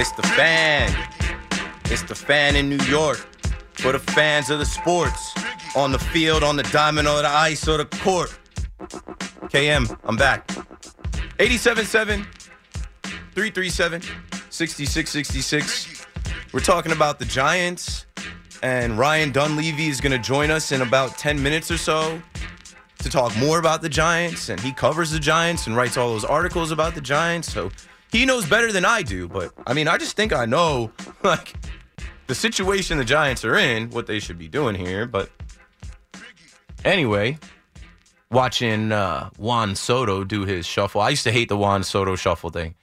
It's the fan. It's the fan in New York. For the fans of the sports. On the field, on the diamond, or the ice, or the court. KM, I'm back. 87.7 337 6666. We're talking about the Giants, and Ryan Dunleavy is going to join us in about 10 minutes or so to talk more about the Giants, and he covers the Giants and writes all those articles about the Giants. So he knows better than I do. But I mean, I just think I know like the situation the Giants are in, what they should be doing here. But anyway, watching uh, Juan Soto do his shuffle. I used to hate the Juan Soto shuffle thing.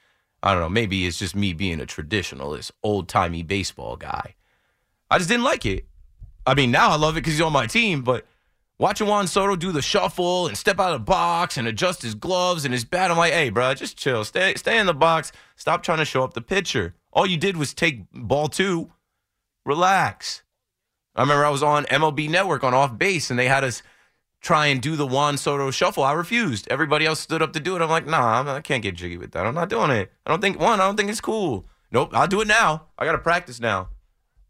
I don't know. Maybe it's just me being a traditionalist, old timey baseball guy. I just didn't like it. I mean, now I love it because he's on my team, but watching Juan Soto do the shuffle and step out of the box and adjust his gloves and his bat, I'm like, hey, bro, just chill. Stay, stay in the box. Stop trying to show up the pitcher. All you did was take ball two. Relax. I remember I was on MLB Network on off base and they had us try and do the Juan Soto shuffle. I refused. Everybody else stood up to do it. I'm like, nah, I'm, can't get jiggy with that. I'm not doing it. I don't think, one, I don't think it's cool. Nope, I'll do it now. I got to practice now.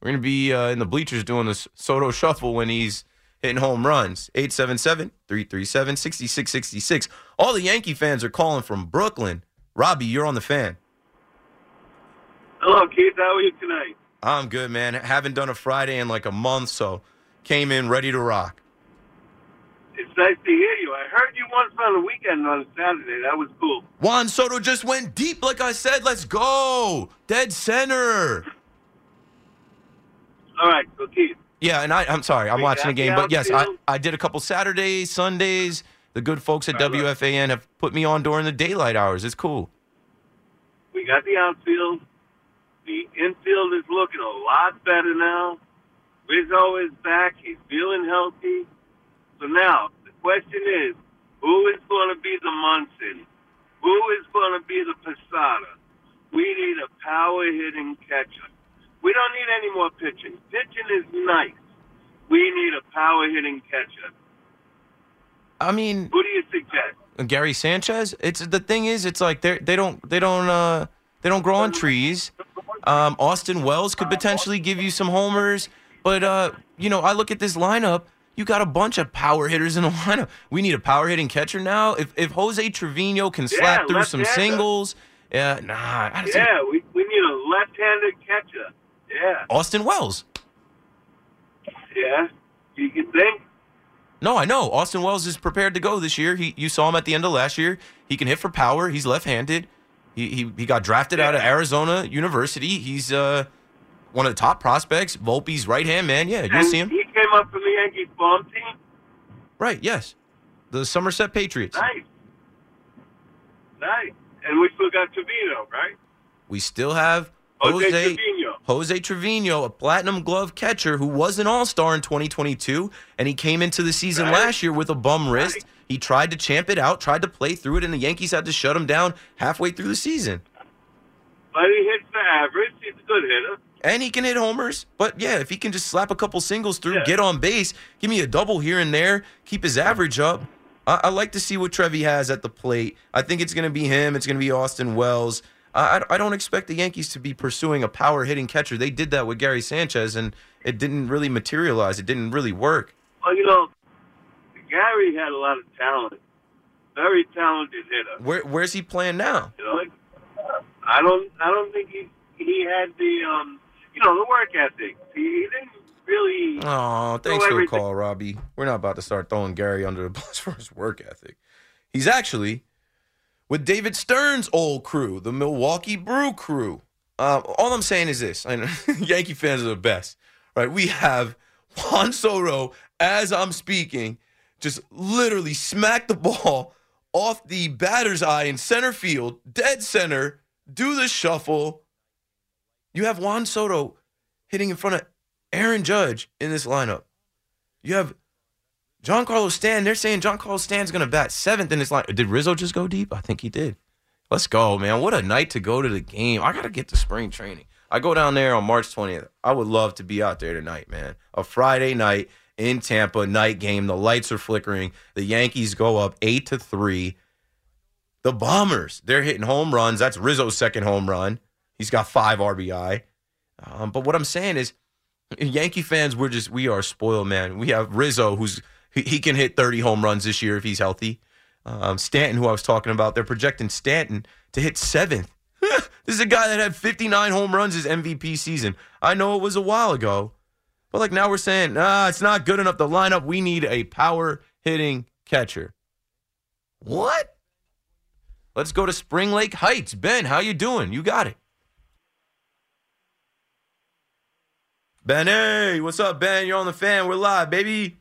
We're to be uh, in the bleachers doing this Soto shuffle when he's hitting home runs. 877 337 6666. All the Yankee fans are calling from Brooklyn. Robbie, you're on the fan. Hello, Keith. How are you tonight? I'm good, man. Haven't done a Friday in like a month, so came in ready to rock. It's nice to hear you. I heard you once on the weekend on Saturday. That was cool. Juan Soto just went deep, like I said. Let's go. Dead center. All right, so Keith. Yeah, and I, I'm sorry, I'm watching the game, but yes, I. I did a couple Saturdays, Sundays. The good folks at. WFAN have put me on during the daylight hours. It's cool. We got the outfield. The infield is looking a lot better now. Rizzo is back. He's feeling healthy. So now the question is, who is going to be the Munson? Who is going to be the Posada? We need a power hitting catcher. We don't need any more pitching. Pitching is nice. We need a power hitting catcher. I mean, Who do you suggest? Gary Sanchez. It's the thing is, it's like they they don't they don't uh they don't grow on trees. Um, Austin Wells could potentially give you some homers, but uh, you know, I look at this lineup. You got a bunch of power hitters in the lineup. We need a power hitting catcher now. If if Jose Trevino can slap Yeah, through some left-hander. singles, yeah, nah. I Yeah, we, we need a left-handed catcher. Yeah, Austin Wells. yeah. You can think. No, I know. Austin Wells is prepared to go this year. He, you saw him at the end of last year. He can hit for power. He's left-handed. He he, he got drafted out of Arizona University. He's uh one of the top prospects. Volpe's right hand man. Yeah, you'll see him. He came up from the Yankee farm team. Right. Yes. The Somerset Patriots. Nice, nice. And we still got Trevino, right? We still have Jose Jose. Jose Trevino, a platinum glove catcher who was an all-star in 2022, and he came into the season Right. last year with a bum wrist. Right. He tried to champ it out, tried to play through it, and the Yankees had to shut him down halfway through the season. But he hits the average. He's a good hitter. And he can hit homers. But yeah, if he can just slap a couple singles through, Yeah. get on base, give me a double here and there, keep his average up. I, I like to see what Trevi has at the plate. I think it's going to be him. It's going to be Austin Wells. I, I- don't expect the Yankees to be pursuing a power hitting catcher. They did that with Gary Sanchez, and it didn't really materialize. It didn't really work. Well, you know, Gary had a lot of talent. Very talented hitter. Where, where's he playing now? You know, I don't, I don't think he he had the, um, you know, the work ethic. He, he didn't really. Oh, thanks for the call, Robbie. We're not about to start throwing Gary under the bus for his work ethic. He's actually with David Stearns's old crew, the Milwaukee Brew crew. Uh, all I'm saying is this: I know Yankee fans are the best, right? We have Juan Soto as I'm speaking, just literally smack the ball off the batter's eye in center field, dead center, do the shuffle. You have Juan Soto hitting in front of Aaron Judge in this lineup. You have Giancarlo Stanton. They're saying Giancarlo Stanton's going to bat seventh in this line. Did Rizzo just go deep? I think he did. Let's go, man. What a night to go to the game. I got to get to spring training. I go down there on March 20th. I would love to be out there tonight, man. A Friday night in Tampa, night game. The lights are flickering. The Yankees go up 8 to 3. The Bombers, they're hitting home runs. That's Rizzo's second home run. He's got five RBI. Um, but what I'm saying is, Yankee fans, we're just we are spoiled, man. We have Rizzo, who's he, can hit 30 home runs this year if he's healthy. Um, Stanton, who I was talking about, they're projecting Stanton to hit seventh. this is a guy that had 59 home runs his MVP season. I know it was a while ago, but like now we're saying, nah, it's not good enough. The lineup, we need a power hitting catcher. What? Let's go to Spring Lake Heights. Ben, how you doing? You got it. Ben, hey, what's up, Ben? You're on the fan. We're live, baby.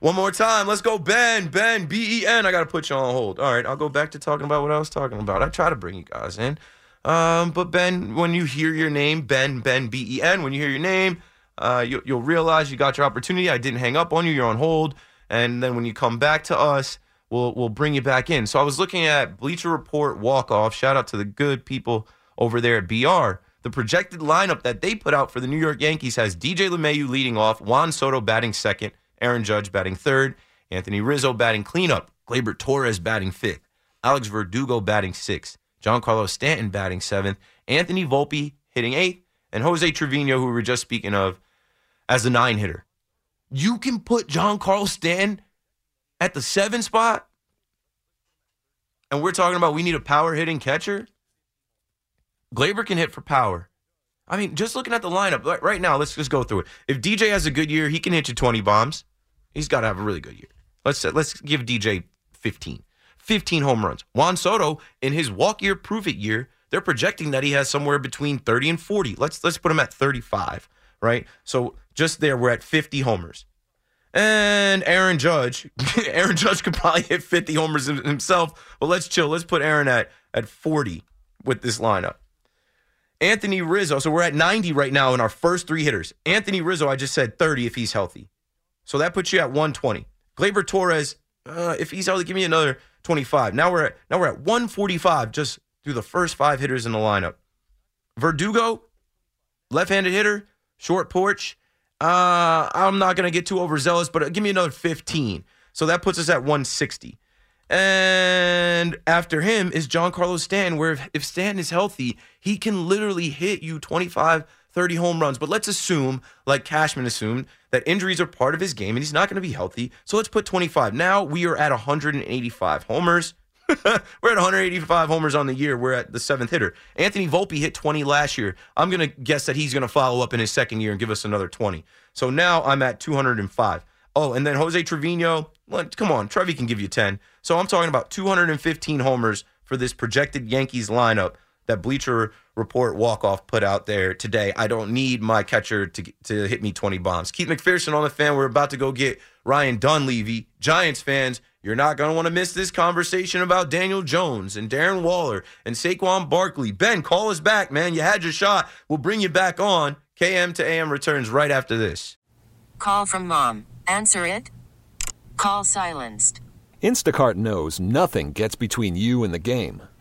One more time. Let's go, Ben. Ben, B E N. I got to put you on hold. All right, I'll go back to talking about what I was talking about. I try to bring you guys in. Um, but Ben, when you hear your name, Ben, Ben, B E N, when you hear your name, uh, you, you'll realize you got your opportunity. I didn't hang up on you. You're on hold. And then when you come back to us, we'll, we'll bring you back in. So I was looking at Bleacher Report walk off. Shout out to the good people over there at BR. The projected lineup that they put out for the New York Yankees has DJ LeMahieu leading off, Juan Soto batting second, Aaron Judge batting third, Anthony Rizzo batting cleanup, Gleyber Torres batting fifth, Alex Verdugo batting sixth, Giancarlo Stanton batting seventh, Anthony Volpe hitting eighth, and Jose Trevino, who we were just speaking of, as the nine hitter. You can put Giancarlo Stanton at the seven spot, and we're talking about we need a power hitting catcher. Gleyber can hit for power. I mean, just looking at the lineup right now, let's just go through it. If DJ has a good year, he can hit you 20 bombs. He's got to have a really good year. Let's let's give DJ 15. 15 home runs. Juan Soto in his walk year prove it year, they're projecting that he has somewhere between 30 and 40. Let's let's put him at 35, right? So just there we're at 50 homers. And Aaron Judge, Aaron Judge could probably hit 50 homers himself, but let's chill. Let's put Aaron at at 40 with this lineup. Anthony Rizzo. So we're at 90 right now in our first three hitters. Anthony Rizzo, I just said 30 if he's healthy. So that puts you at 120. Gleyber Torres, uh, if he's healthy, give me another 25. Now we're at now we're at 145 just through the first five hitters in the lineup. Verdugo, left-handed hitter, short porch. Uh, I'm not gonna get too overzealous, but give me another 15. So that puts us at 160. And after him is Giancarlo Stanton, where if, if Stanton is healthy, he can literally hit you 25, 30 home runs. But let's assume, like Cashman assumed, that injuries are part of his game and he's not going to be healthy. So let's put 25. Now we are at 185 homers. We're at 185 homers on the year. We're at the seventh hitter. Anthony Volpe hit 20 last year. I'm going to guess that he's going to follow up in his second year and give us another 20. So now I'm at 205. Oh, and then Jose Trevino. Come on, Trevi can give you 10. So I'm talking about 215 homers for this projected Yankees lineup that Bleacher Report walk off put out there today. I don't need my catcher to to hit me 20 bombs. Keith McPherson on the fan. We're about to go get Ryan Dunleavy. Giants fans, you're not going to want to miss this conversation about Daniel Jones and Darren Waller and Saquon Barkley. Ben, call us back, man. You had your shot. We'll bring you back on. KM to AM returns right after this. Call from mom. Answer it. Call silenced. Instacart knows nothing gets between you and the game.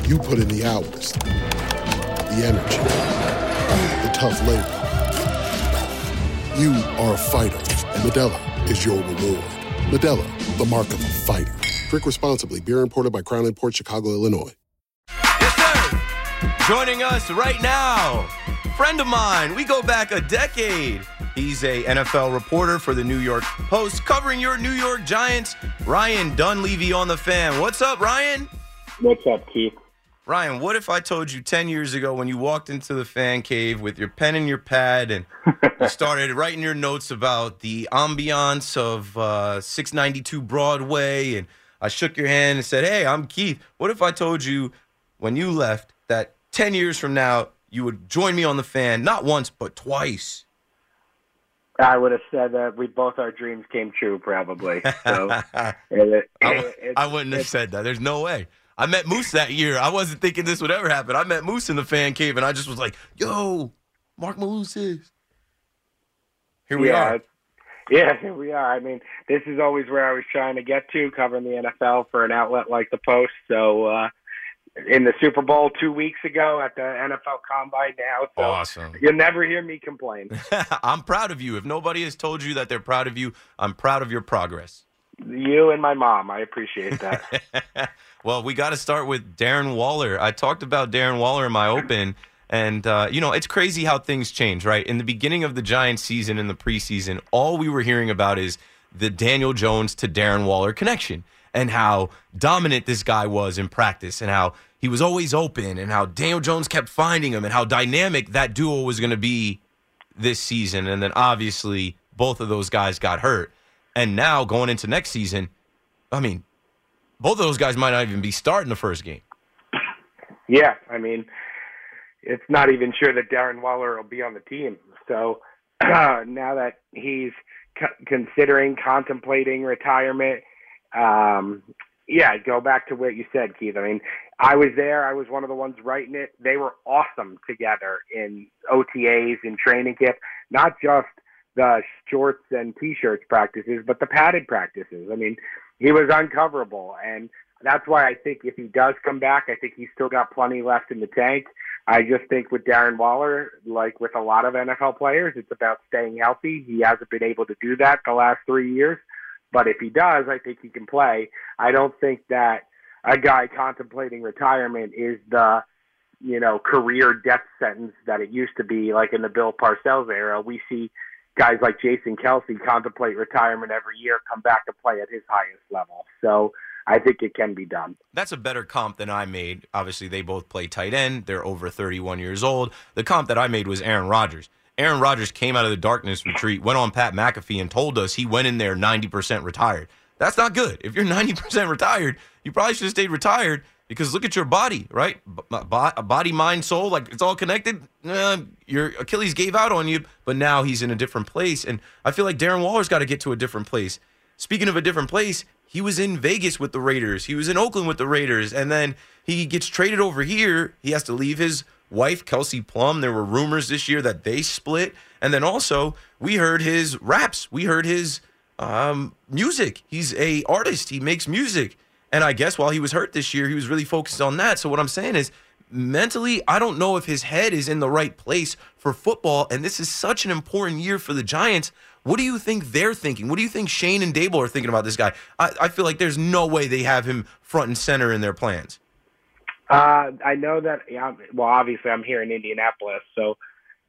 You put in the hours, the energy, the tough labor. You are a fighter, and Modelo is your reward. Modelo, the mark of a fighter. Drink responsibly. Beer imported by Crown Port Chicago, Illinois. Yes, sir. Joining us right now, friend of mine. We go back a decade. He's a NFL reporter for the New York Post, covering your New York Giants. Ryan Dunleavy on the fan. What's up, Ryan? What's up, Keith? Ryan, what if I told you 10 years ago when you walked into the fan cave with your pen and your pad and you started writing your notes about the ambiance of uh, 692 Broadway and I shook your hand and said, Hey, I'm Keith. What if I told you when you left that 10 years from now you would join me on the fan, not once, but twice? I would have said that we both our dreams came true, probably. So it, I, it- I wouldn't have said that. There's no way. I met Moose that year. I wasn't thinking this would ever happen. I met Moose in the fan cave, and I just was like, "Yo, Mark Malusis." Here we yeah, are. Yeah, here we are. I mean, this is always where I was trying to get to, covering the NFL for an outlet like the Post. So, uh, in the Super Bowl two weeks ago at the NFL Combine now, so Awesome. you'll never hear me complain. I'm proud of you. If nobody has told you that they're proud of you, I'm proud of your progress. you and my mom, I appreciate that. well, we got to start with Darren Waller. I talked about Darren Waller in my open, and uh, you know it's crazy how things change, right? In the beginning of the Giants season, in the preseason, all we were hearing about is the Daniel Jones to Darren Waller connection, and how dominant this guy was in practice, and how he was always open, and how Daniel Jones kept finding him, and how dynamic that duo was going to be this season. And then obviously both of those guys got hurt. And now going into next season, I mean, both of those guys might not even be starting the first game. Yeah, I mean, it's not even sure that Darren Waller will be on the team. So now that he's considering contemplating retirement, um, yeah, go back to what you said, Keith. I mean, I was there. I was one of the ones writing it. They were awesome together in OTAs and training camp, not just the shorts and t-shirts practices, but the padded practices. I mean, he was uncoverable, and that's why I think if he does come back, I think he's still got plenty left in the tank. I just think with Darren Waller, like with a lot of NFL players, it's about staying healthy. He hasn't been able to do that the last three years, but if he does, I think he can play. I don't think that a guy contemplating retirement is the you know career death sentence that it used to be, like in the Bill Parcells era. We see guys like Jason Kelce contemplate retirement every year, come back to play at his highest level. So I think it can be done. That's a better comp than I made. Obviously, they both play tight end. They're over 31 years old. The comp that I made was Aaron Rodgers. Aaron Rodgers came out of the darkness retreat, went on Pat McAfee, and told us he went in there 90% retired. That's not good. If you're 90% retired, you probably should have stayed retired because look at your body, right? Body, mind, soul, like it's all connected. Uh, your Achilles gave out on you, but now he's in a different place. And I feel like Darren Waller's got to get to a different place. Speaking of a different place, he was in Vegas with the Raiders. He was in Oakland with the Raiders. And then he gets traded over here. He has to leave his wife, Kelsey Plum. There were rumors this year that they split. And then also, we heard his raps. We heard his um, music. He's a artist. He makes music. And I guess while he was hurt this year, he was really focused on that. So what I'm saying is, mentally, I don't know if his head is in the right place for football. And this is such an important year for the Giants. What do you think they're thinking? What do you think Schoen and Daboll are thinking about this guy? I, I feel like there's no way they have him front and center in their plans. Uh, I know that. Yeah, well, obviously, I'm here in Indianapolis, so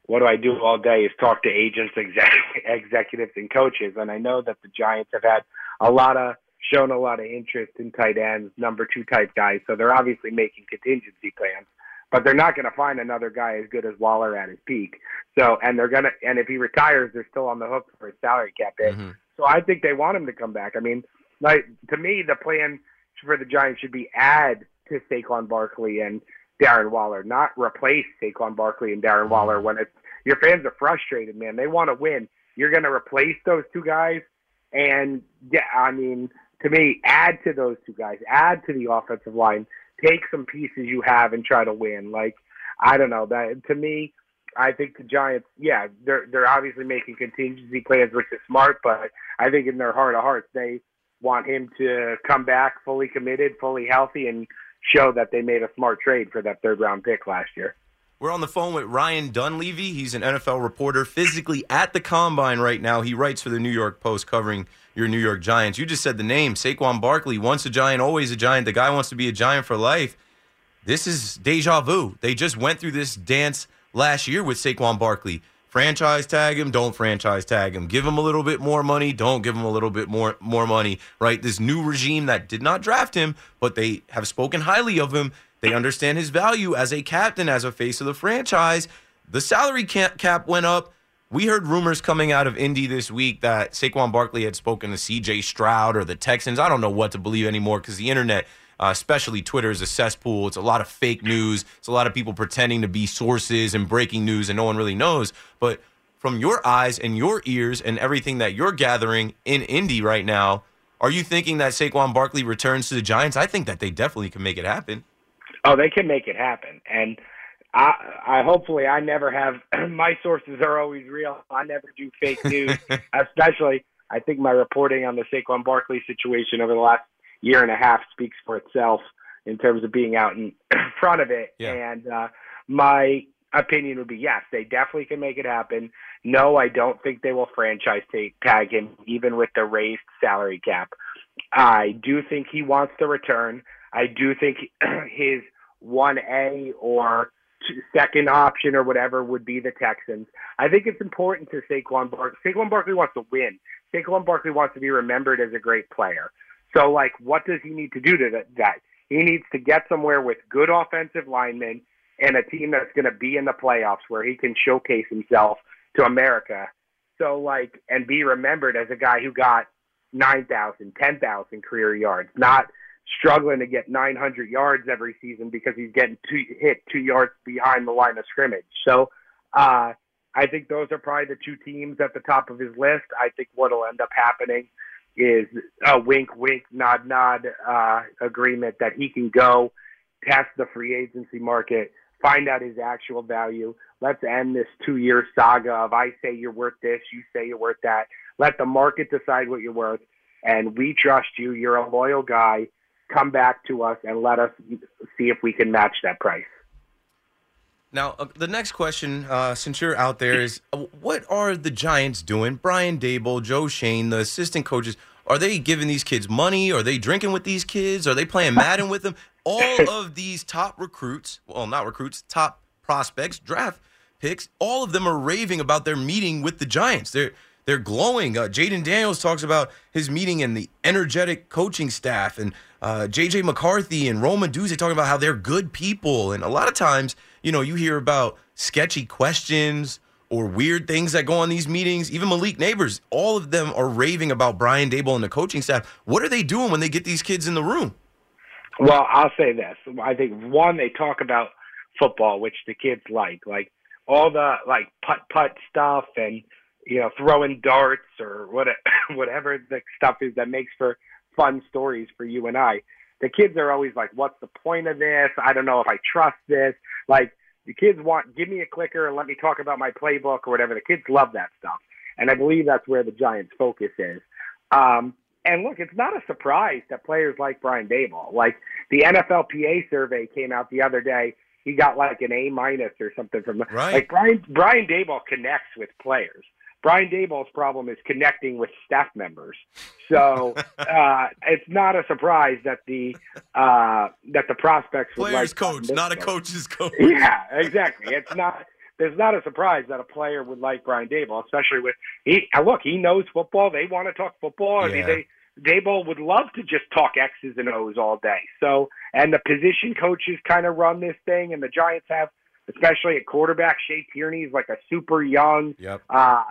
what do I do all day is talk to agents, exec- executives, and coaches. And I know that the Giants have had a lot of shown a lot of interest in tight ends, number two type guys. So they're obviously making contingency plans, but they're not going to find another guy as good as Waller at his peak. So, and they're going to, and if he retires, they're still on the hook for his salary cap hit. Mm-hmm. So I think they want him to come back. I mean, like to me, the plan for the Giants should be add to Saquon Barkley and Darren Waller, not replace Saquon Barkley and Darren Waller when it's your fans are frustrated, man. They want to win. You're going to replace those two guys, and yeah, I mean, to me, add to those two guys, add to the offensive line, take some pieces you have and try to win. Like, I don't know that to me. I think the Giants, yeah, they're they're obviously making contingency plans, which is smart. But I think in their heart of hearts, they want him to come back fully committed, fully healthy, and show that they made a smart trade for that third round pick last year. We're on the phone with Ryan Dunleavy. He's an NFL reporter physically at the combine right now. He writes for the New York Post covering your New York Giants. You just said the name Saquon Barkley, once a Giant, always a Giant. The guy wants to be a Giant for life. This is deja vu. They just went through this dance last year with Saquon Barkley. Franchise tag him, don't franchise tag him. Give him a little bit more money, don't give him a little bit more more money, right? This new regime that did not draft him, but they have spoken highly of him. They understand his value as a captain, as a face of the franchise. The salary cap went up. We heard rumors coming out of Indy this week that Saquon Barkley had spoken to CJ Stroud or the Texans. I don't know what to believe anymore because the internet uh, especially Twitter is a cesspool. It's a lot of fake news. It's a lot of people pretending to be sources and breaking news, and no one really knows. But from your eyes and your ears and everything that you're gathering in Indy right now, are you thinking that Saquon Barkley returns to the Giants? I think that they definitely can make it happen. Oh, they can make it happen, and I, I hopefully I never have. my sources are always real. I never do fake news, especially. I think my reporting on the Saquon Barkley situation over the last year and a half speaks for itself in terms of being out in front of it. Yeah. And uh, my opinion would be yes, they definitely can make it happen. No, I don't think they will franchise tag him, even with the raised salary cap. I do think he wants to return. I do think his 1A or second option or whatever would be the Texans. I think it's important to Saquon Barkley. Saquon Barkley wants to win. Saquon Barkley wants to be remembered as a great player. So, like, what does he need to do to that? He needs to get somewhere with good offensive linemen and a team that's going to be in the playoffs where he can showcase himself to America. So, like, and be remembered as a guy who got 9,000, 10,000 career yards, not struggling to get 900 yards every season because he's getting two, hit two yards behind the line of scrimmage. So, uh, I think those are probably the two teams at the top of his list. I think what'll end up happening is a wink, wink, nod, nod uh, agreement that he can go test the free agency market, find out his actual value. Let's end this two year saga of I say you're worth this, you say you're worth that. Let the market decide what you're worth. And we trust you. You're a loyal guy. Come back to us and let us see if we can match that price. Now, uh, the next question, uh, since you're out there, is uh, what are the Giants doing? Brian Daboll, Joe Schoen, the assistant coaches, are they giving these kids money? Are they drinking with these kids? Are they playing Madden with them? All of these top recruits, well, not recruits, top prospects, draft picks, all of them are raving about their meeting with the Giants. They're they're glowing. Uh, Jayden Daniels talks about his meeting and the energetic coaching staff, and uh, JJ McCarthy and Rome Odunze talking about how they're good people. And a lot of times, you know, you hear about sketchy questions or weird things that go on these meetings. Even Malik Nabers, all of them are raving about Brian Daboll and the coaching staff. What are they doing when they get these kids in the room? Well, I'll say this. I think one, they talk about football, which the kids like, like all the like putt putt stuff and you know throwing darts or what whatever the stuff is that makes for fun stories for you and I. The kids are always like, "What's the point of this? I don't know if I trust this." Like the kids want, give me a clicker and let me talk about my playbook or whatever. The kids love that stuff, and I believe that's where the Giants' focus is. Um, and look, it's not a surprise that players like Brian Daboll, like the NFLPA survey came out the other day, he got like an A minus or something from Right. like Brian Brian Daboll connects with players. Brian Daboll's problem is connecting with staff members. So uh, it's not a surprise that the uh, that the prospects would Player's like coach, not a coach's coach. Yeah, exactly. It's not. There's not a surprise that a player would like Brian Daboll, especially with he. uh, Look, he knows football. They want to talk football. I mean, Yeah. they Daboll would love to just talk X's and O's all day. So, and the position coaches kind of run this thing, and the Giants have, especially at quarterback, Shea Tierney's like a super young, Yep. uh,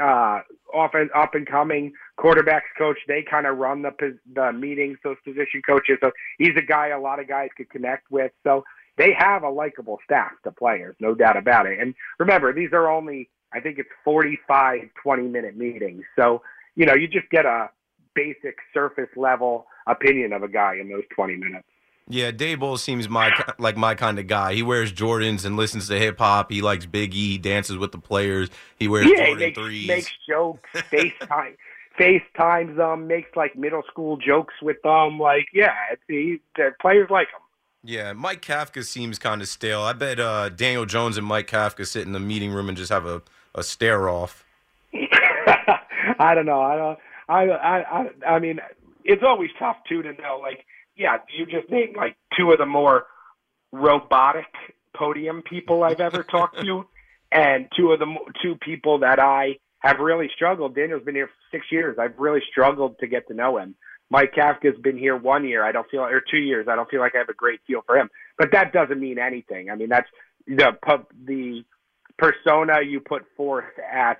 uh, often up and coming quarterbacks coach. They kind of run the the meetings, those position coaches. So he's a guy a lot of guys could connect with. So they have a likable staff to players, no doubt about it. And remember, these are only I think it's 45 20 minute meetings. So, you know, you just get a basic surface level opinion of a guy in those 20 minutes. Yeah, Daboll seems my like my kind of guy. He wears Jordans and listens to hip hop. He likes Biggie. He dances with the players. He wears yeah, Jordan makes, threes. makes jokes, FaceTime, FaceTimes them, makes like middle school jokes with them. Like, yeah, it's, the players like him. Yeah, Mike Kafka seems kind of stale. I bet uh, Daniel Jones and Mike Kafka sit in the meeting room and just have a, a stare off. I don't know. I don't. I, I I I mean, it's always tough too to know. Like, yeah, you just named like two of the more robotic podium people I've ever talked to, and two of the two people that I have really struggled. Daniel's been here for six years. I've really struggled to get to know him. Mike Kafka's been here one year. I don't feel, or two years. I don't feel like I have a great feel for him. But that doesn't mean anything. I mean, that's the pub, the persona you put forth at,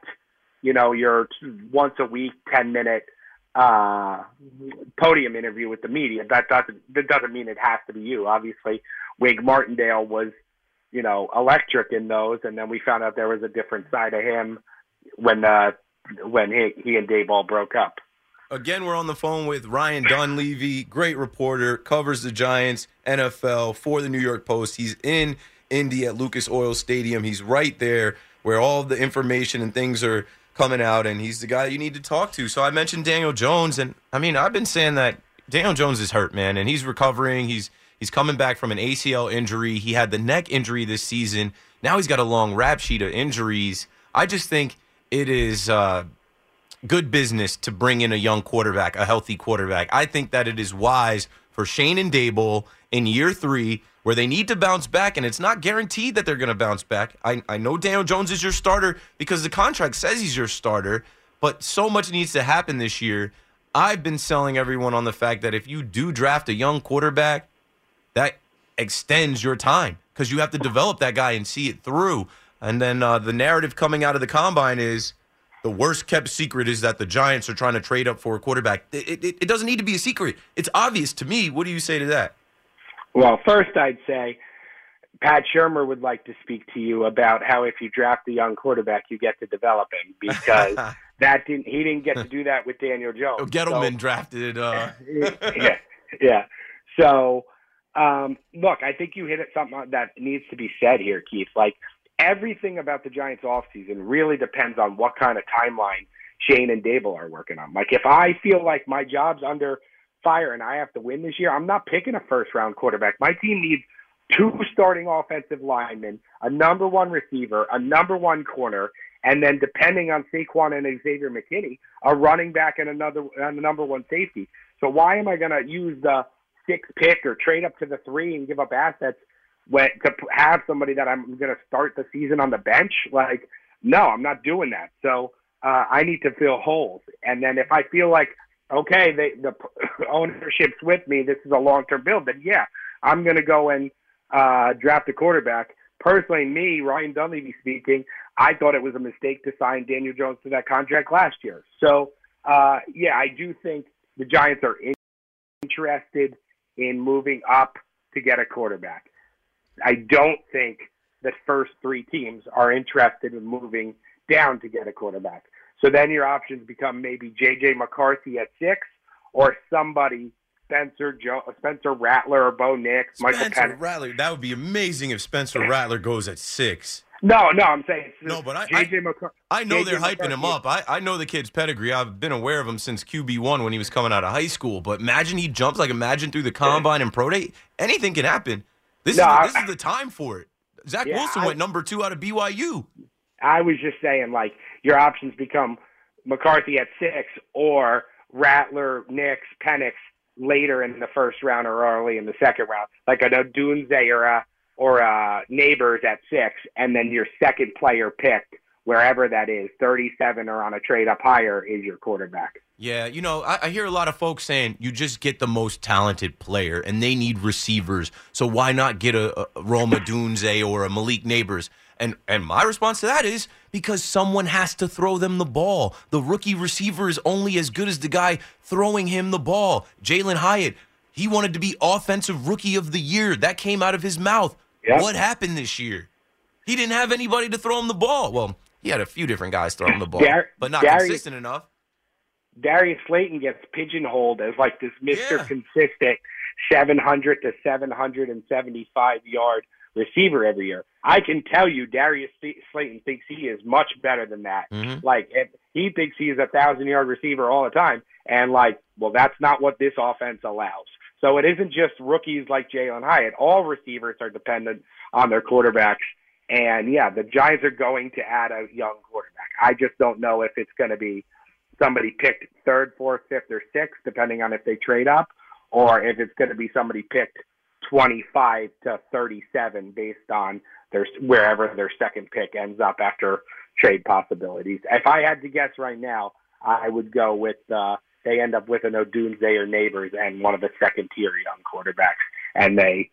you know, your once a week, ten minute uh, podium interview with the media. That doesn't that doesn't mean it has to be you. Obviously, Wink Martindale was, you know, electric in those, and then we found out there was a different side of him when uh, when he, he and Daboll broke up. Again, we're on the phone with Ryan Dunleavy, great reporter, covers the Giants, NFL for the New York Post. He's in Indy at Lucas Oil Stadium. He's right there where all the information and things are coming out, and he's the guy you need to talk to. So I mentioned Daniel Jones, and I mean, I've been saying that Daniel Jones is hurt, man, and he's recovering. He's he's coming back from an ACL injury. He had the neck injury this season. Now he's got a long rap sheet of injuries. I just think it is. Uh, good business to bring in a young quarterback, a healthy quarterback. I think that it is wise for Schoen and Daboll in year three, where they need to bounce back, and it's not guaranteed that they're going to bounce back. I, I know Daniel Jones is your starter because the contract says he's your starter, but so much needs to happen this year. I've been selling everyone on the fact that if you do draft a young quarterback, that extends your time because you have to develop that guy and see it through. And then uh, the narrative coming out of the combine is the worst kept secret is that the Giants are trying to trade up for a quarterback. It, it, it doesn't need to be a secret. It's obvious to me. What do you say to that? Well, first I'd say Pat Shurmur would like to speak to you about how if you draft a young quarterback, you get to develop him because that didn't he didn't get to do that with Daniel Jones. Oh, Gettleman So- drafted. Uh, yeah, yeah. So, um, look, I think you hit at something that needs to be said here, Keith. Like everything about the Giants offseason really depends on what kind of timeline Schoen and Daboll are working on. Like if I feel like my job's under fire and I have to win this year, I'm not picking a first round quarterback. My team needs two starting offensive linemen, a number one receiver, a number one corner, and then depending on Saquon and Xavier McKinney, a running back and another and the number one safety. So why am I going to use the sixth pick or trade up to the three and give up assets when to have somebody that I'm going to start the season on the bench? Like, no, I'm not doing that. So uh, I need to fill holes, and then if I feel like okay, they, the ownership's with me, this is a long term build, then yeah, I'm going to go and uh, draft a quarterback. Personally, me, Ryan Dunleavy speaking, I thought it was a mistake to sign Daniel Jones to that contract last year. So, uh, yeah, I do think the Giants are in- interested in moving up to get a quarterback. I don't think the first three teams are interested in moving down to get a quarterback. So then your options become maybe J.J. McCarthy at six or somebody, Spencer jo- Spencer Rattler or Bo Nix, Michael Spencer Penn. Rattler. That would be amazing if Spencer Rattler goes at six. No, no, I'm saying No, but I- J.J. McCarthy. I know JJ they're hyping him up. I, I know the kid's pedigree. I've been aware of him since QB1 when he was coming out of high school. But imagine he jumps, like imagine through the combine and pro day. Anything can happen. This No, is I- the, this is the time for it. Zach Yeah, Wilson I- went number two out of BYU. I was just saying, like, your options become McCarthy at six or Rattler, Nix, Penix later in the first round or early in the second round. Like, I know Dunze or, a, or uh, Nabers at six, and then your second player picked, wherever that is, 37 or on a trade up higher, is your quarterback. Yeah, you know, I, I hear a lot of folks saying you just get the most talented player, and they need receivers. So why not get a, a Rome Odunze or a Malik Nabers? And and my response to that is because someone has to throw them the ball. The rookie receiver is only as good as the guy throwing him the ball. Jalin Hyatt, he wanted to be offensive rookie of the year. That came out of his mouth. Yep. What happened this year? He didn't have anybody to throw him the ball. Well, he had a few different guys throw him the ball, Dar- but not Darius- consistent enough. Darius Slayton gets pigeonholed as like this Mr. Yeah. Consistent 700 to 775 yard receiver every year. I can tell you, Darius Slayton thinks he is much better than that. Mhm. Like he thinks he is a thousand yard receiver all the time, and like, well, that's not what this offense allows. So it isn't just rookies like Jalin Hyatt. All receivers are dependent on their quarterbacks. And yeah, the Giants are going to add a young quarterback. I just don't know if it's going to be somebody picked third, fourth, fifth, or sixth, depending on if they trade up, or if it's going to be somebody picked 25 to 37 based on their wherever their second pick ends up after trade possibilities. If I had to guess right now, I would go with uh, they end up with an Odunze or Nabers and one of the second tier young quarterbacks, and they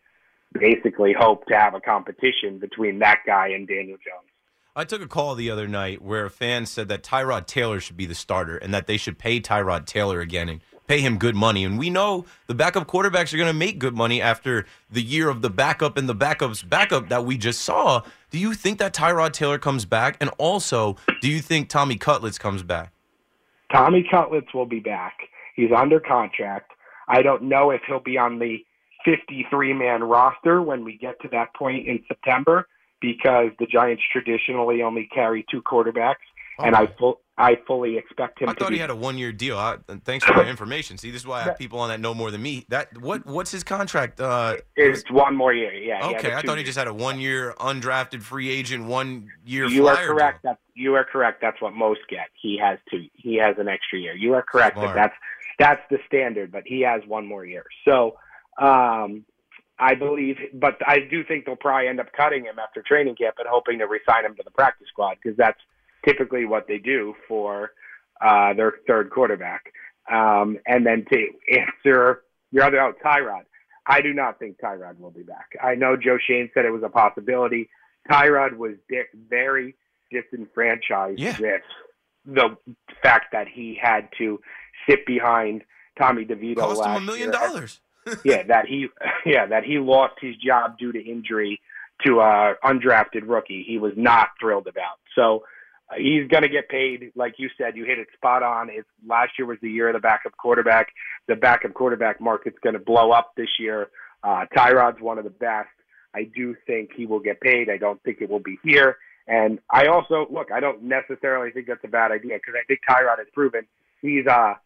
basically hope to have a competition between that guy and Daniel Jones. I took a call the other night where a fan said that Tyrod Taylor should be the starter and that they should pay Tyrod Taylor again and pay him good money. And we know the backup quarterbacks are going to make good money after the year of the backup and the backup's backup that we just saw. Do you think that Tyrod Taylor comes back? And also, do you think Tommy Cutlets comes back? Tommy Cutlets will be back. He's under contract. I don't know if he'll be on the 53 man roster when we get to that point in September because the Giants traditionally only carry two quarterbacks, and I oh. full I fully expect him I thought be he had a one year deal. I, thanks for the information. See, this is why I have people on that know more than me. That what what's his contract? Uh, it's one more year. Yeah. okay, I thought he just had a one year undrafted free agent, one year. You are correct. That you are correct. That's what most get. He has two. He has an extra year. You are correct. That that's that's the standard. But he has one more year. So, um, I believe. But I do think they'll probably end up cutting him after training camp and hoping to resign him to the practice squad because that's typically what they do for uh, their third quarterback. Um, and then to answer your other out, Tyrod. I do not think Tyrod will be back. I know Joe Schoen said it was a possibility. Tyrod was di- very disenfranchised Yeah. with the fact that he had to sit behind Tommy DeVito Cost him a million year. dollars. yeah, that he yeah that he lost his job due to injury to a undrafted rookie. He was not thrilled about. So he's going to get paid, like you said. You hit it spot on. It's last year was the year of the backup quarterback. The backup quarterback market's going to blow up this year. Uh, Tyrod's one of the best. I do think he will get paid. I don't think it will be here. And I also look. I don't necessarily think that's a bad idea because I think Tyrod has proven he's a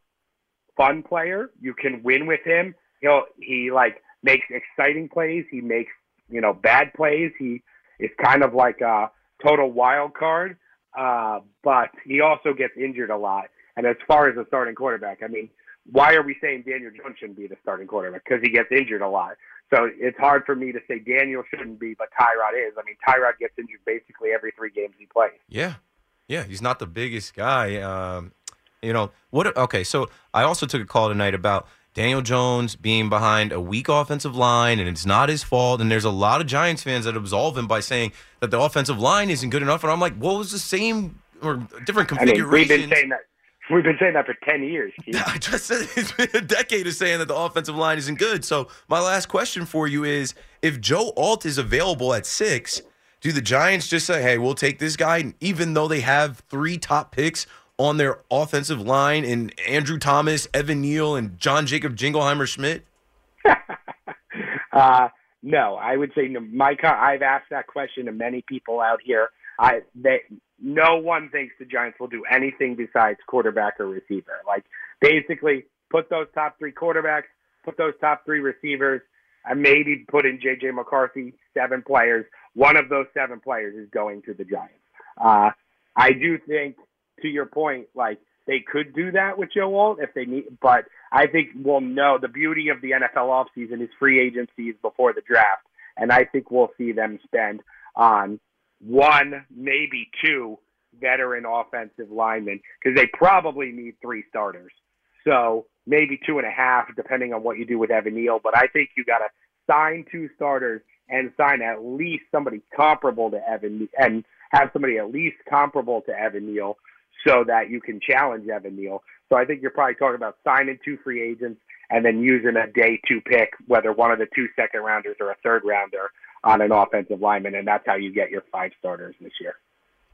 fun player. You can win with him. He'll he like makes exciting plays. He makes you know bad plays. He is kind of like a total wild card. Uh, but he also gets injured a lot. And as far as the starting quarterback, I mean, why are we saying Daniel Jones shouldn't be the starting quarterback? Because he gets injured a lot. So it's hard for me to say Daniel shouldn't be, but Tyrod is. I mean, Tyrod gets injured basically every three games he plays. Yeah, yeah, he's not the biggest guy. Um, you know what? Okay, so I also took a call tonight about Daniel Jones being behind a weak offensive line, and it's not his fault. And there's a lot of Giants fans that absolve him by saying that the offensive line isn't good enough. And I'm like, what was the same or different I mean, we've been saying that. We've been saying that for ten years. Keith. I just said it's been a decade of saying that the offensive line isn't good. So my last question for you is: If Joe Alt is available at six, do the Giants just say, "Hey, we'll take this guy," even though they have three top picks on their offensive line in Andrew Thomas, Evan Neal, and John Jacob Jingleheimer Schmidt? Uh, no, I would say no. Co- I've asked that question to many people out here. I they no one thinks the Giants will do anything besides quarterback or receiver. Like basically, put those top three quarterbacks, put those top three receivers, and maybe put in JJ McCarthy, seven players. One of those seven players is going to the Giants. Uh, I do think, to your point, like they could do that with Joe Alt if they need, but I think we'll know the beauty of the NFL offseason is free agency is before the draft. And I think we'll see them spend on one, maybe two veteran offensive linemen because they probably need three starters. So maybe two and a half, depending on what you do with Evan Neal. But I think you got to sign two starters and sign at least somebody comparable to Evan and have somebody at least comparable to Evan Neal so that you can challenge Evan Neal. So I think you're probably talking about signing two free agents and then using a day two pick, whether one of the two second rounders or a third rounder on an offensive lineman, and that's how you get your five starters this year.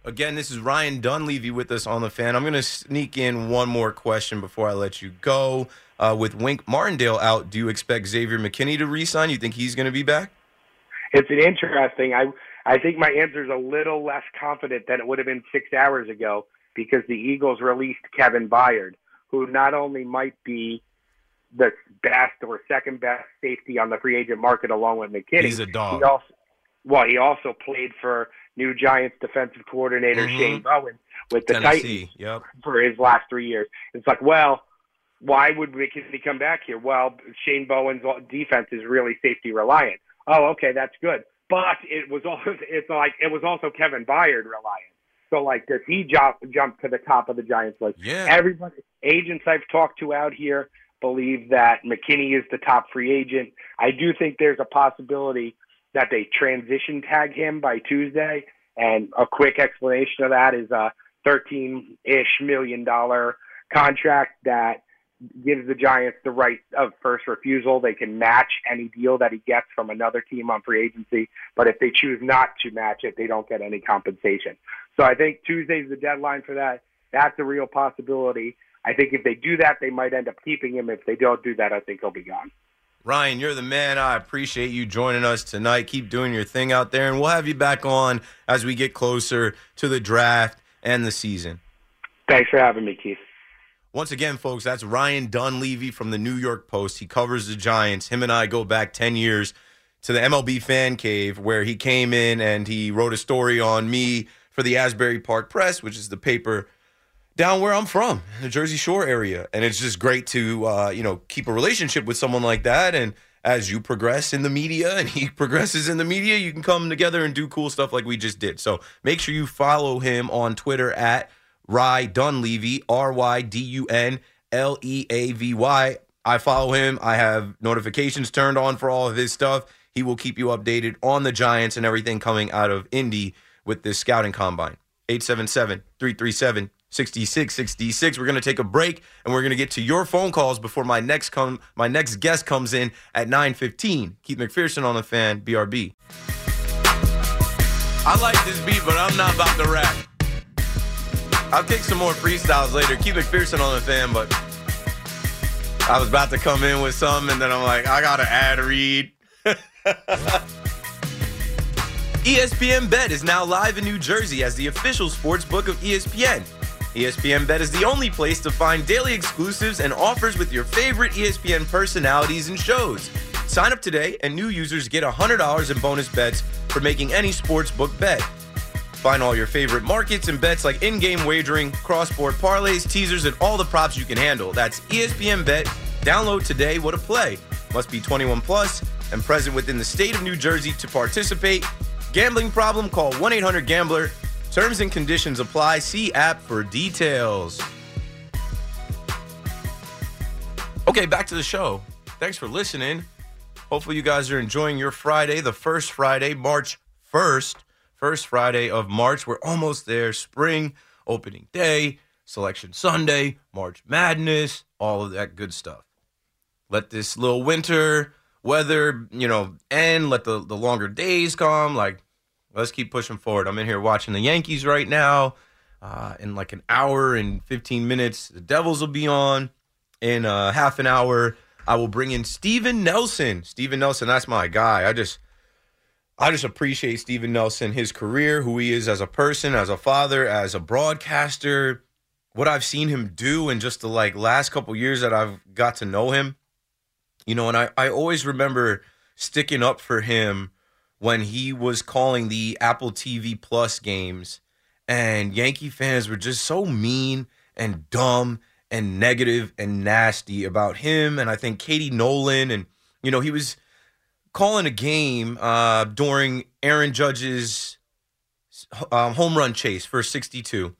Again, this is Ryan Dunleavy with us on the fan. I'm going to sneak in one more question before I let you go. Uh, with Wink Martindale out, do you expect Xavier McKinney to resign? You think he's going to be back? It's an interesting. I I think my answer is a little less confident than it would have been six hours ago because the Eagles released Kevin Byard, who not only might be the best or second best safety on the free agent market along with McKinney. He's a dog. He also, well, he also played for new Giants defensive coordinator Mhm. Shane Bowen with the Tennessee. Titans Yep. for his last three years. It's like, well, why would McKinney come back here? Well, Shane Bowen's defense is really safety reliant. Oh, okay, that's good. But it was also it's like it was also Kevin Byard reliant. So like, does he jump jump to the top of the Giants list? Yeah. Everybody, agents I've talked to out here believe that McKinney is the top free agent. I do think there's a possibility that they transition tag him by Tuesday. And a quick explanation of that is a 13 ish million dollar contract that gives the Giants the right of first refusal. They can match any deal that he gets from another team on free agency. But if they choose not to match it, they don't get any compensation. So I think Tuesday's the deadline for that. That's a real possibility. I think if they do that, they might end up keeping him. If they don't do that, I think he'll be gone. Ryan, you're the man. I appreciate you joining us tonight. Keep doing your thing out there, and we'll have you back on as we get closer to the draft and the season. Thanks for having me, Keith. Once again, folks, that's Ryan Dunleavy from the New York Post. He covers the Giants. Him and I go back 10 years to the MLB Fan Cave where he came in and he wrote a story on me for the Asbury Park Press, which is the paper down where I'm from, the Jersey Shore area. And it's just great to, uh, you know, keep a relationship with someone like that. And as you progress in the media and he progresses in the media, you can come together and do cool stuff like we just did. So make sure you follow him on Twitter at Rye Dunleavy, R Y D U N L E A V Y. I follow him. I have notifications turned on for all of his stuff. He will keep you updated on the Giants and everything coming out of Indy with this scouting combine. 877 337 6666. We're going to take a break and we're going to get to your phone calls before my next come my next guest comes in at 9:15. Keith McPherson on the fan, BRB. I like this beat, but I'm not about to rap. I'll kick some more freestyles later. Keith McPherson on the fan, but I was about to come in with some, and then I'm like, I gotta add read. ESPN Bet is now live in New Jersey as the official sports book of ESPN. ESPN Bet is the only place to find daily exclusives and offers with your favorite ESPN personalities and shows. Sign up today, and new users get $100 in bonus bets for making any sports book bet. Find all your favorite markets and bets like in-game wagering, cross-board parlays, teasers, and all the props you can handle. That's ESPN Bet. Download today. What a play! Must be 21 plus and present within the state of New Jersey to participate. Gambling problem? Call 1-800-GAMBLER. Terms and conditions apply. See app for details. Okay, back to the show. Thanks for listening. Hopefully, you guys are enjoying your Friday, the first Friday, March 1st. First Friday of March. We're almost there. Spring, opening day, selection Sunday, March Madness, all of that good stuff. Let this little winter weather, you know, end. Let the, the longer days come. Like, let's keep pushing forward. I'm in here watching the Yankees right now. Uh, in like an hour and 15 minutes, the Devils will be on. In uh, half an hour, I will bring in Stephen Nelson. Stephen Nelson, that's my guy. I just I just appreciate Stephen Nelson, his career, who he is as a person, as a father, as a broadcaster, what I've seen him do in just the like last couple years that I've got to know him. You know, and I, I always remember sticking up for him when he was calling the Apple TV Plus games, and Yankee fans were just so mean and dumb and negative and nasty about him. And I think Katie Nolan, and you know, he was calling a game uh, during Aaron Judge's um, home run chase for 62.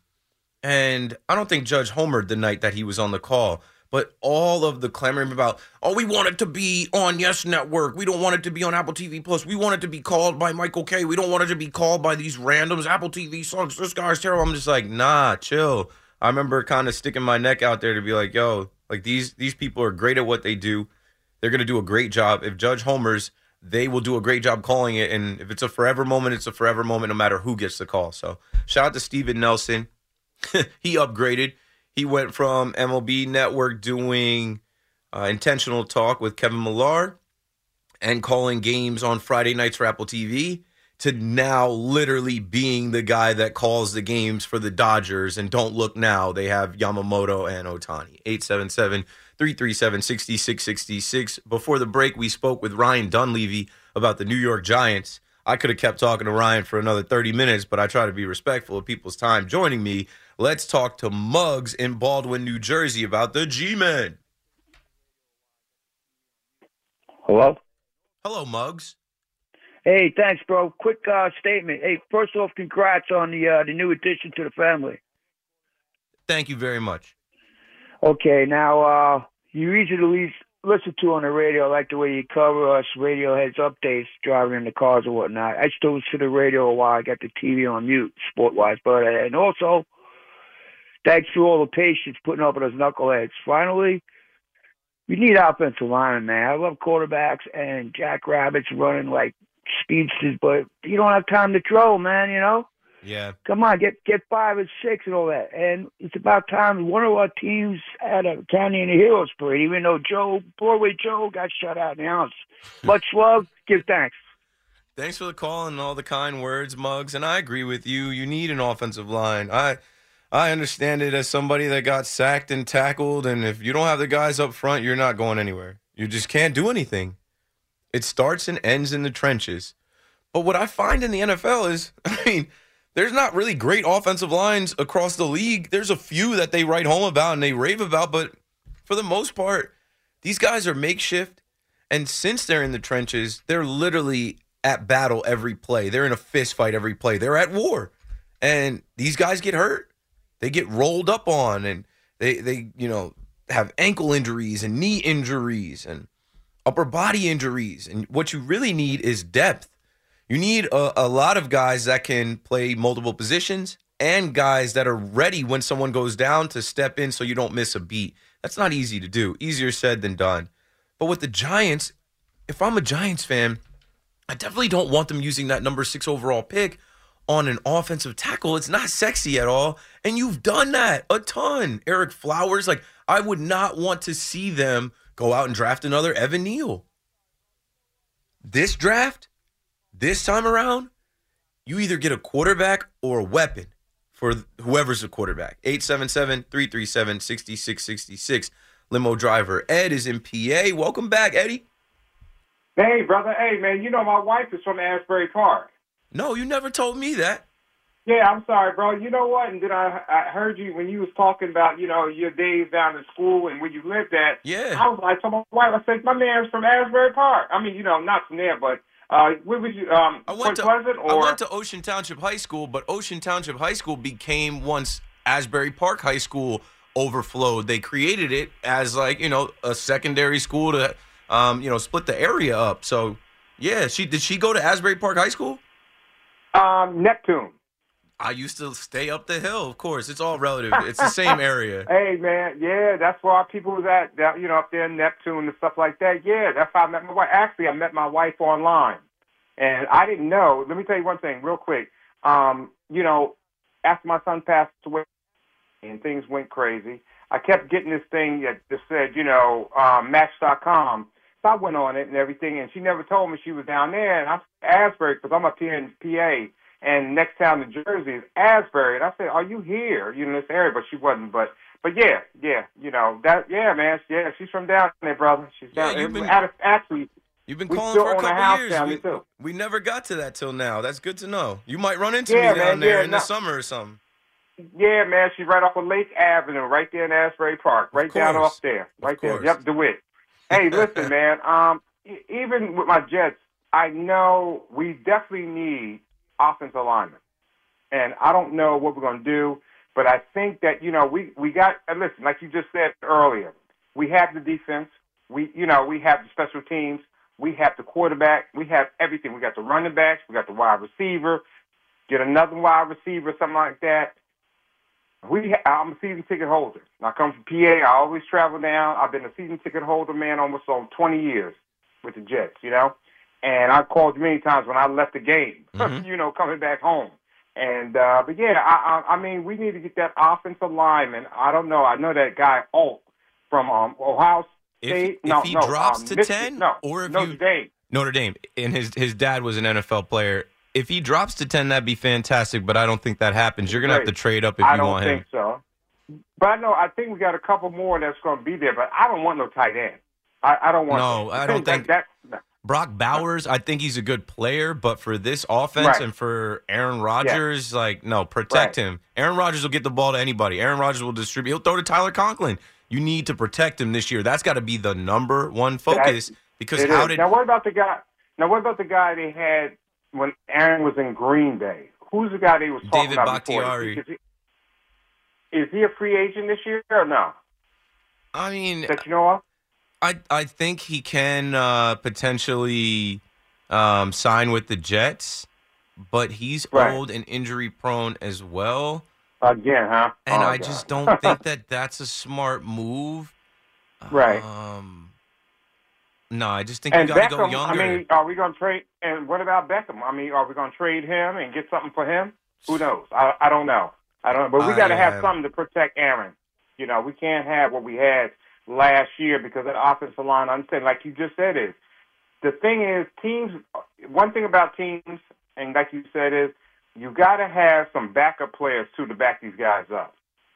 And I don't think Judge homered the night that he was on the call, but all of the clamoring about, oh, we want it to be on Yes Network. We don't want it to be on Apple TV Plus. We want it to be called by Michael Kay. We don't want it to be called by these randoms. Apple TV sucks. This guy's terrible. I'm just like, nah, chill. I remember kind of sticking my neck out there to be like, yo, like these these people are great at what they do. They're gonna do a great job. If Judge homers, they will do a great job calling it. And if it's a forever moment, it's a forever moment, no matter who gets the call. So shout out to Stephen Nelson. he upgraded. He went from MLB Network doing uh, intentional talk with Kevin Millar and calling games on Friday nights for Apple TV to now literally being the guy that calls the games for the Dodgers. And don't look now, they have Yamamoto and Ohtani. 877 337 6666. Before the break, we spoke with Ryan Dunleavy about the New York Giants. I could have kept talking to Ryan for another 30 minutes, but I try to be respectful of people's time. Joining me, let's talk to Muggs in Baldwin, New Jersey about the G Men. Hello? Hello, Muggs. Hey, thanks, bro. Quick uh, statement. Hey, first off, congrats on the uh, the new addition to the family. Thank you very much. Okay, now uh, you least listen to on the radio. I like the way you cover us. Radio has updates driving in the cars and whatnot. I still listen to the radio a while. I got the TV on mute, sport wise, but and also thanks to all the patience putting up with us knuckleheads. Finally, we need offensive linemen, man. I love quarterbacks and jackrabbits running like speedsters, but you don't have time to throw, man. You know. Yeah. Come on, get get five and six and all that. And it's about time one of our teams had a county in the heroes parade, even though Joe Broadway Joe got shut out in the house. Much love, give thanks. Thanks for the call and all the kind words, Mugs. And I agree with you. You need an offensive line. I I understand it as somebody that got sacked and tackled, and if you don't have the guys up front, you're not going anywhere. You just can't do anything. It starts and ends in the trenches. But what I find in the NFL is, I mean, there's not really great offensive lines across the league. There's a few that they write home about and they rave about, but for the most part, these guys are makeshift. And since they're in the trenches, they're literally at battle every play. They're in a fist fight every play. They're at war. And these guys get hurt. They get rolled up on and they they, you know, have ankle injuries and knee injuries and upper body injuries. And what you really need is depth. You need a, a, lot of guys that can play multiple positions and guys that are ready when someone goes down to step in so you don't miss a beat. That's not easy to do. Easier said than done. But with the Giants, if I'm a Giants fan, I definitely don't want them using that number six overall pick on an offensive tackle. It's not sexy at all. And you've done that a ton. Ereck Flowers, like, I would not want to see them go out and draft another Evan Neal. This draft, this time around, you either get a quarterback or a weapon for whoever's the quarterback. 877 337 6666. Limo driver Ed is in PA. Welcome back, Eddie. Hey, brother. Hey, man, you know my wife is from Asbury Park. No, you never told me that. Yeah, I'm sorry, bro. You know what? And then I I heard you when you was talking about you know your days down in school and where you lived at. Yeah. I was like, told my wife, I said my man's from Asbury Park. I mean, you know, not from there, but uh, where would you? Um, I went to I went to Ocean Township High School, but Ocean Township High School became once Asbury Park High School overflowed. They created it as like you know a secondary school to um, you know split the area up. So yeah, she did she go to Asbury Park High School? Um, Neptune. I used to stay up the hill. Of course, it's all relative. It's the same area. hey man, yeah, that's where our people was at. That, you know, up there in Neptune and stuff like that. Yeah, that's how I met my wife. Actually, I met my wife online, and I didn't know. Let me tell you one thing, real quick. Um, you know, after my son passed away and things went crazy, I kept getting this thing that just said, you know, um, Match.com. So I went on it and everything, and she never told me she was down there. And I'm Asbury because I'm up here in PA and next town in Jersey is Asbury. And I said, "Are you here? You know this area?" But she wasn't. But but yeah, yeah, you know that. Yeah, man. Yeah, she's from down there, brother. She's down. Yeah, you've been, actually, You've been calling for a couple years. We, too. we never got to that till now. That's good to know. You might run into Yeah, me down man, there yeah, in no- the summer or something. Yeah, man, she's right off of Lake Avenue, right there in Asbury Park, right down off there, right there. Yep, DeWitt. Hey, listen, man. Um, e- even with my Jets, I know we definitely need offensive linemen, and I don't know what we're gonna do, but I think that you know we we got. Listen, like you just said earlier, we have the defense. We you know we have the special teams. We have the quarterback. We have everything. We got the running backs. We got the wide receiver. Get another wide receiver, something like that. We, ha- I'm a season ticket holder. I come from PA. I always travel down. I've been a season ticket holder, man, almost on 20 years with the Jets, you know. And I called you many times when I left the game, you know, coming back home. And uh, but yeah, I, I I mean, we need to get that offensive lineman. I don't know. I know that guy Alt from um, Ohio State. if no, he no, drops um, to Michigan- 10, no, or if Notre you Dame. Notre Dame, and his his dad was an NFL player. If he drops to 10, that'd be fantastic, but I don't think that happens. You're going to have to trade up if I you want him. I don't think so. But I know I think we got a couple more that's going to be there. But I don't want no tight end. I, I don't want. No, I don't that, think- that. Brock Bowers, I think he's a good player, but for this offense Right. and for Aaron Rodgers, like, no, protect Right. him. Aaron Rodgers will get the ball to anybody. Aaron Rodgers will distribute. He'll throw to Tyler Conklin. You need to protect him this year. That's got to be the number one focus because how did now what about the guy? Now what about the guy they had when Aaron was in Green Bay? Who's the guy they was talking David about before? Bakhtiari. Is he, is he a free agent this year or no? I mean, That you know of? I I think he can uh, potentially um, sign with the Jets, but he's Right. old and injury prone as well. Again, huh? And Oh, I God. just don't think that that's a smart move. Right. Um, no, I just think you And got to go I mean, are we going to trade? And what about Beckham? I mean, are we going to trade him and get something for him? Who knows? I, I don't know. I don't. But we got to have something to protect Aaron. You know, we can't have what we had last year because that offensive line. I'm saying, like you just said, is the thing is teams. One thing about teams, and like you said, is you got to have some backup players too to back these guys up.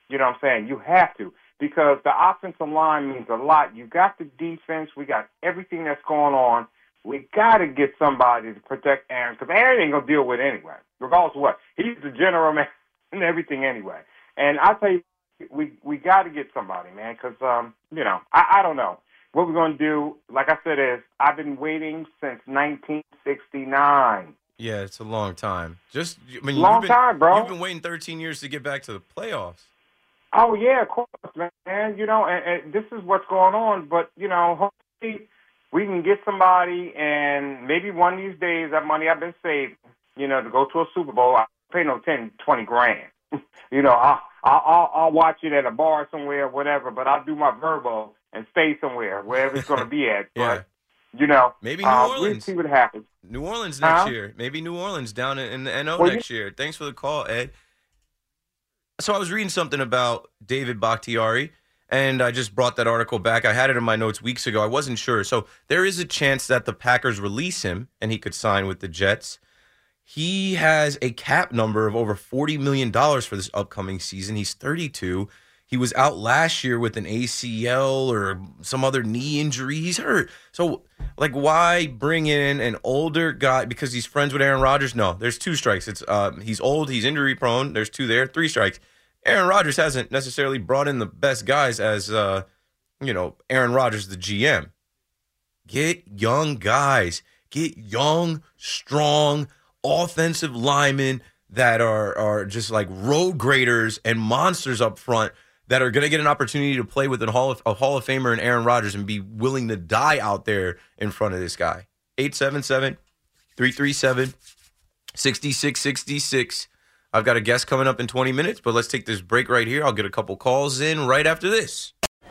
You know what I'm saying? You have to because the offensive line means a lot. You got the defense. We got everything that's going on. We got to get somebody to protect Aaron because Aaron ain't gonna deal with it anyway. Regardless of what, he's the general man and everything anyway. And I tell you, we we got to get somebody, man, because um, you know, I, I don't know what we're gonna do. Like I said, is I've been waiting since 1969. yeah, it's a long time. Just I mean, Long you've been, time, bro. You've been waiting 13 years to get back to the playoffs. Oh yeah, of course, man. You know, and, and this is what's going on. But you know, hopefully we can get somebody, and maybe one of these days that money I've been saving, you know, to go to a Super Bowl, I pay no ten, twenty grand. you know, I'll, I'll I'll I'll watch it at a bar somewhere, whatever. But I'll do my verbal and stay somewhere wherever it's going to be at. Yeah. But you know, Maybe New uh, Orleans. We'll see what happens. New Orleans next Huh? year. Maybe New Orleans down in, in the NO Well, you- next year. Thanks for the call, Ed. So I was reading something about David Bakhtiari, and I just brought that article back. I had it in my notes weeks ago. I wasn't sure. So there is a chance that the Packers release him and he could sign with the Jets. He has a cap number of over $40 million for this upcoming season. He's 32. He was out last year with an ACL or some other knee injury. He's hurt. So, like, why bring in an older guy because he's friends with Aaron Rodgers? No, there's two strikes. It's um, he's old, he's injury prone. There's two there, three strikes. Aaron Rodgers hasn't necessarily brought in the best guys as, uh, you know, Aaron Rodgers, the GM. Get young guys. Get young, strong, offensive linemen that are are just like road graders and monsters up front that are going to get an opportunity to play with a Hall of, a Hall of Famer and Aaron Rodgers and be willing to die out there in front of this guy. 877 337 6666. I've got a guest coming up in 20 minutes, but let's take this break right here. I'll get a couple calls in right after this.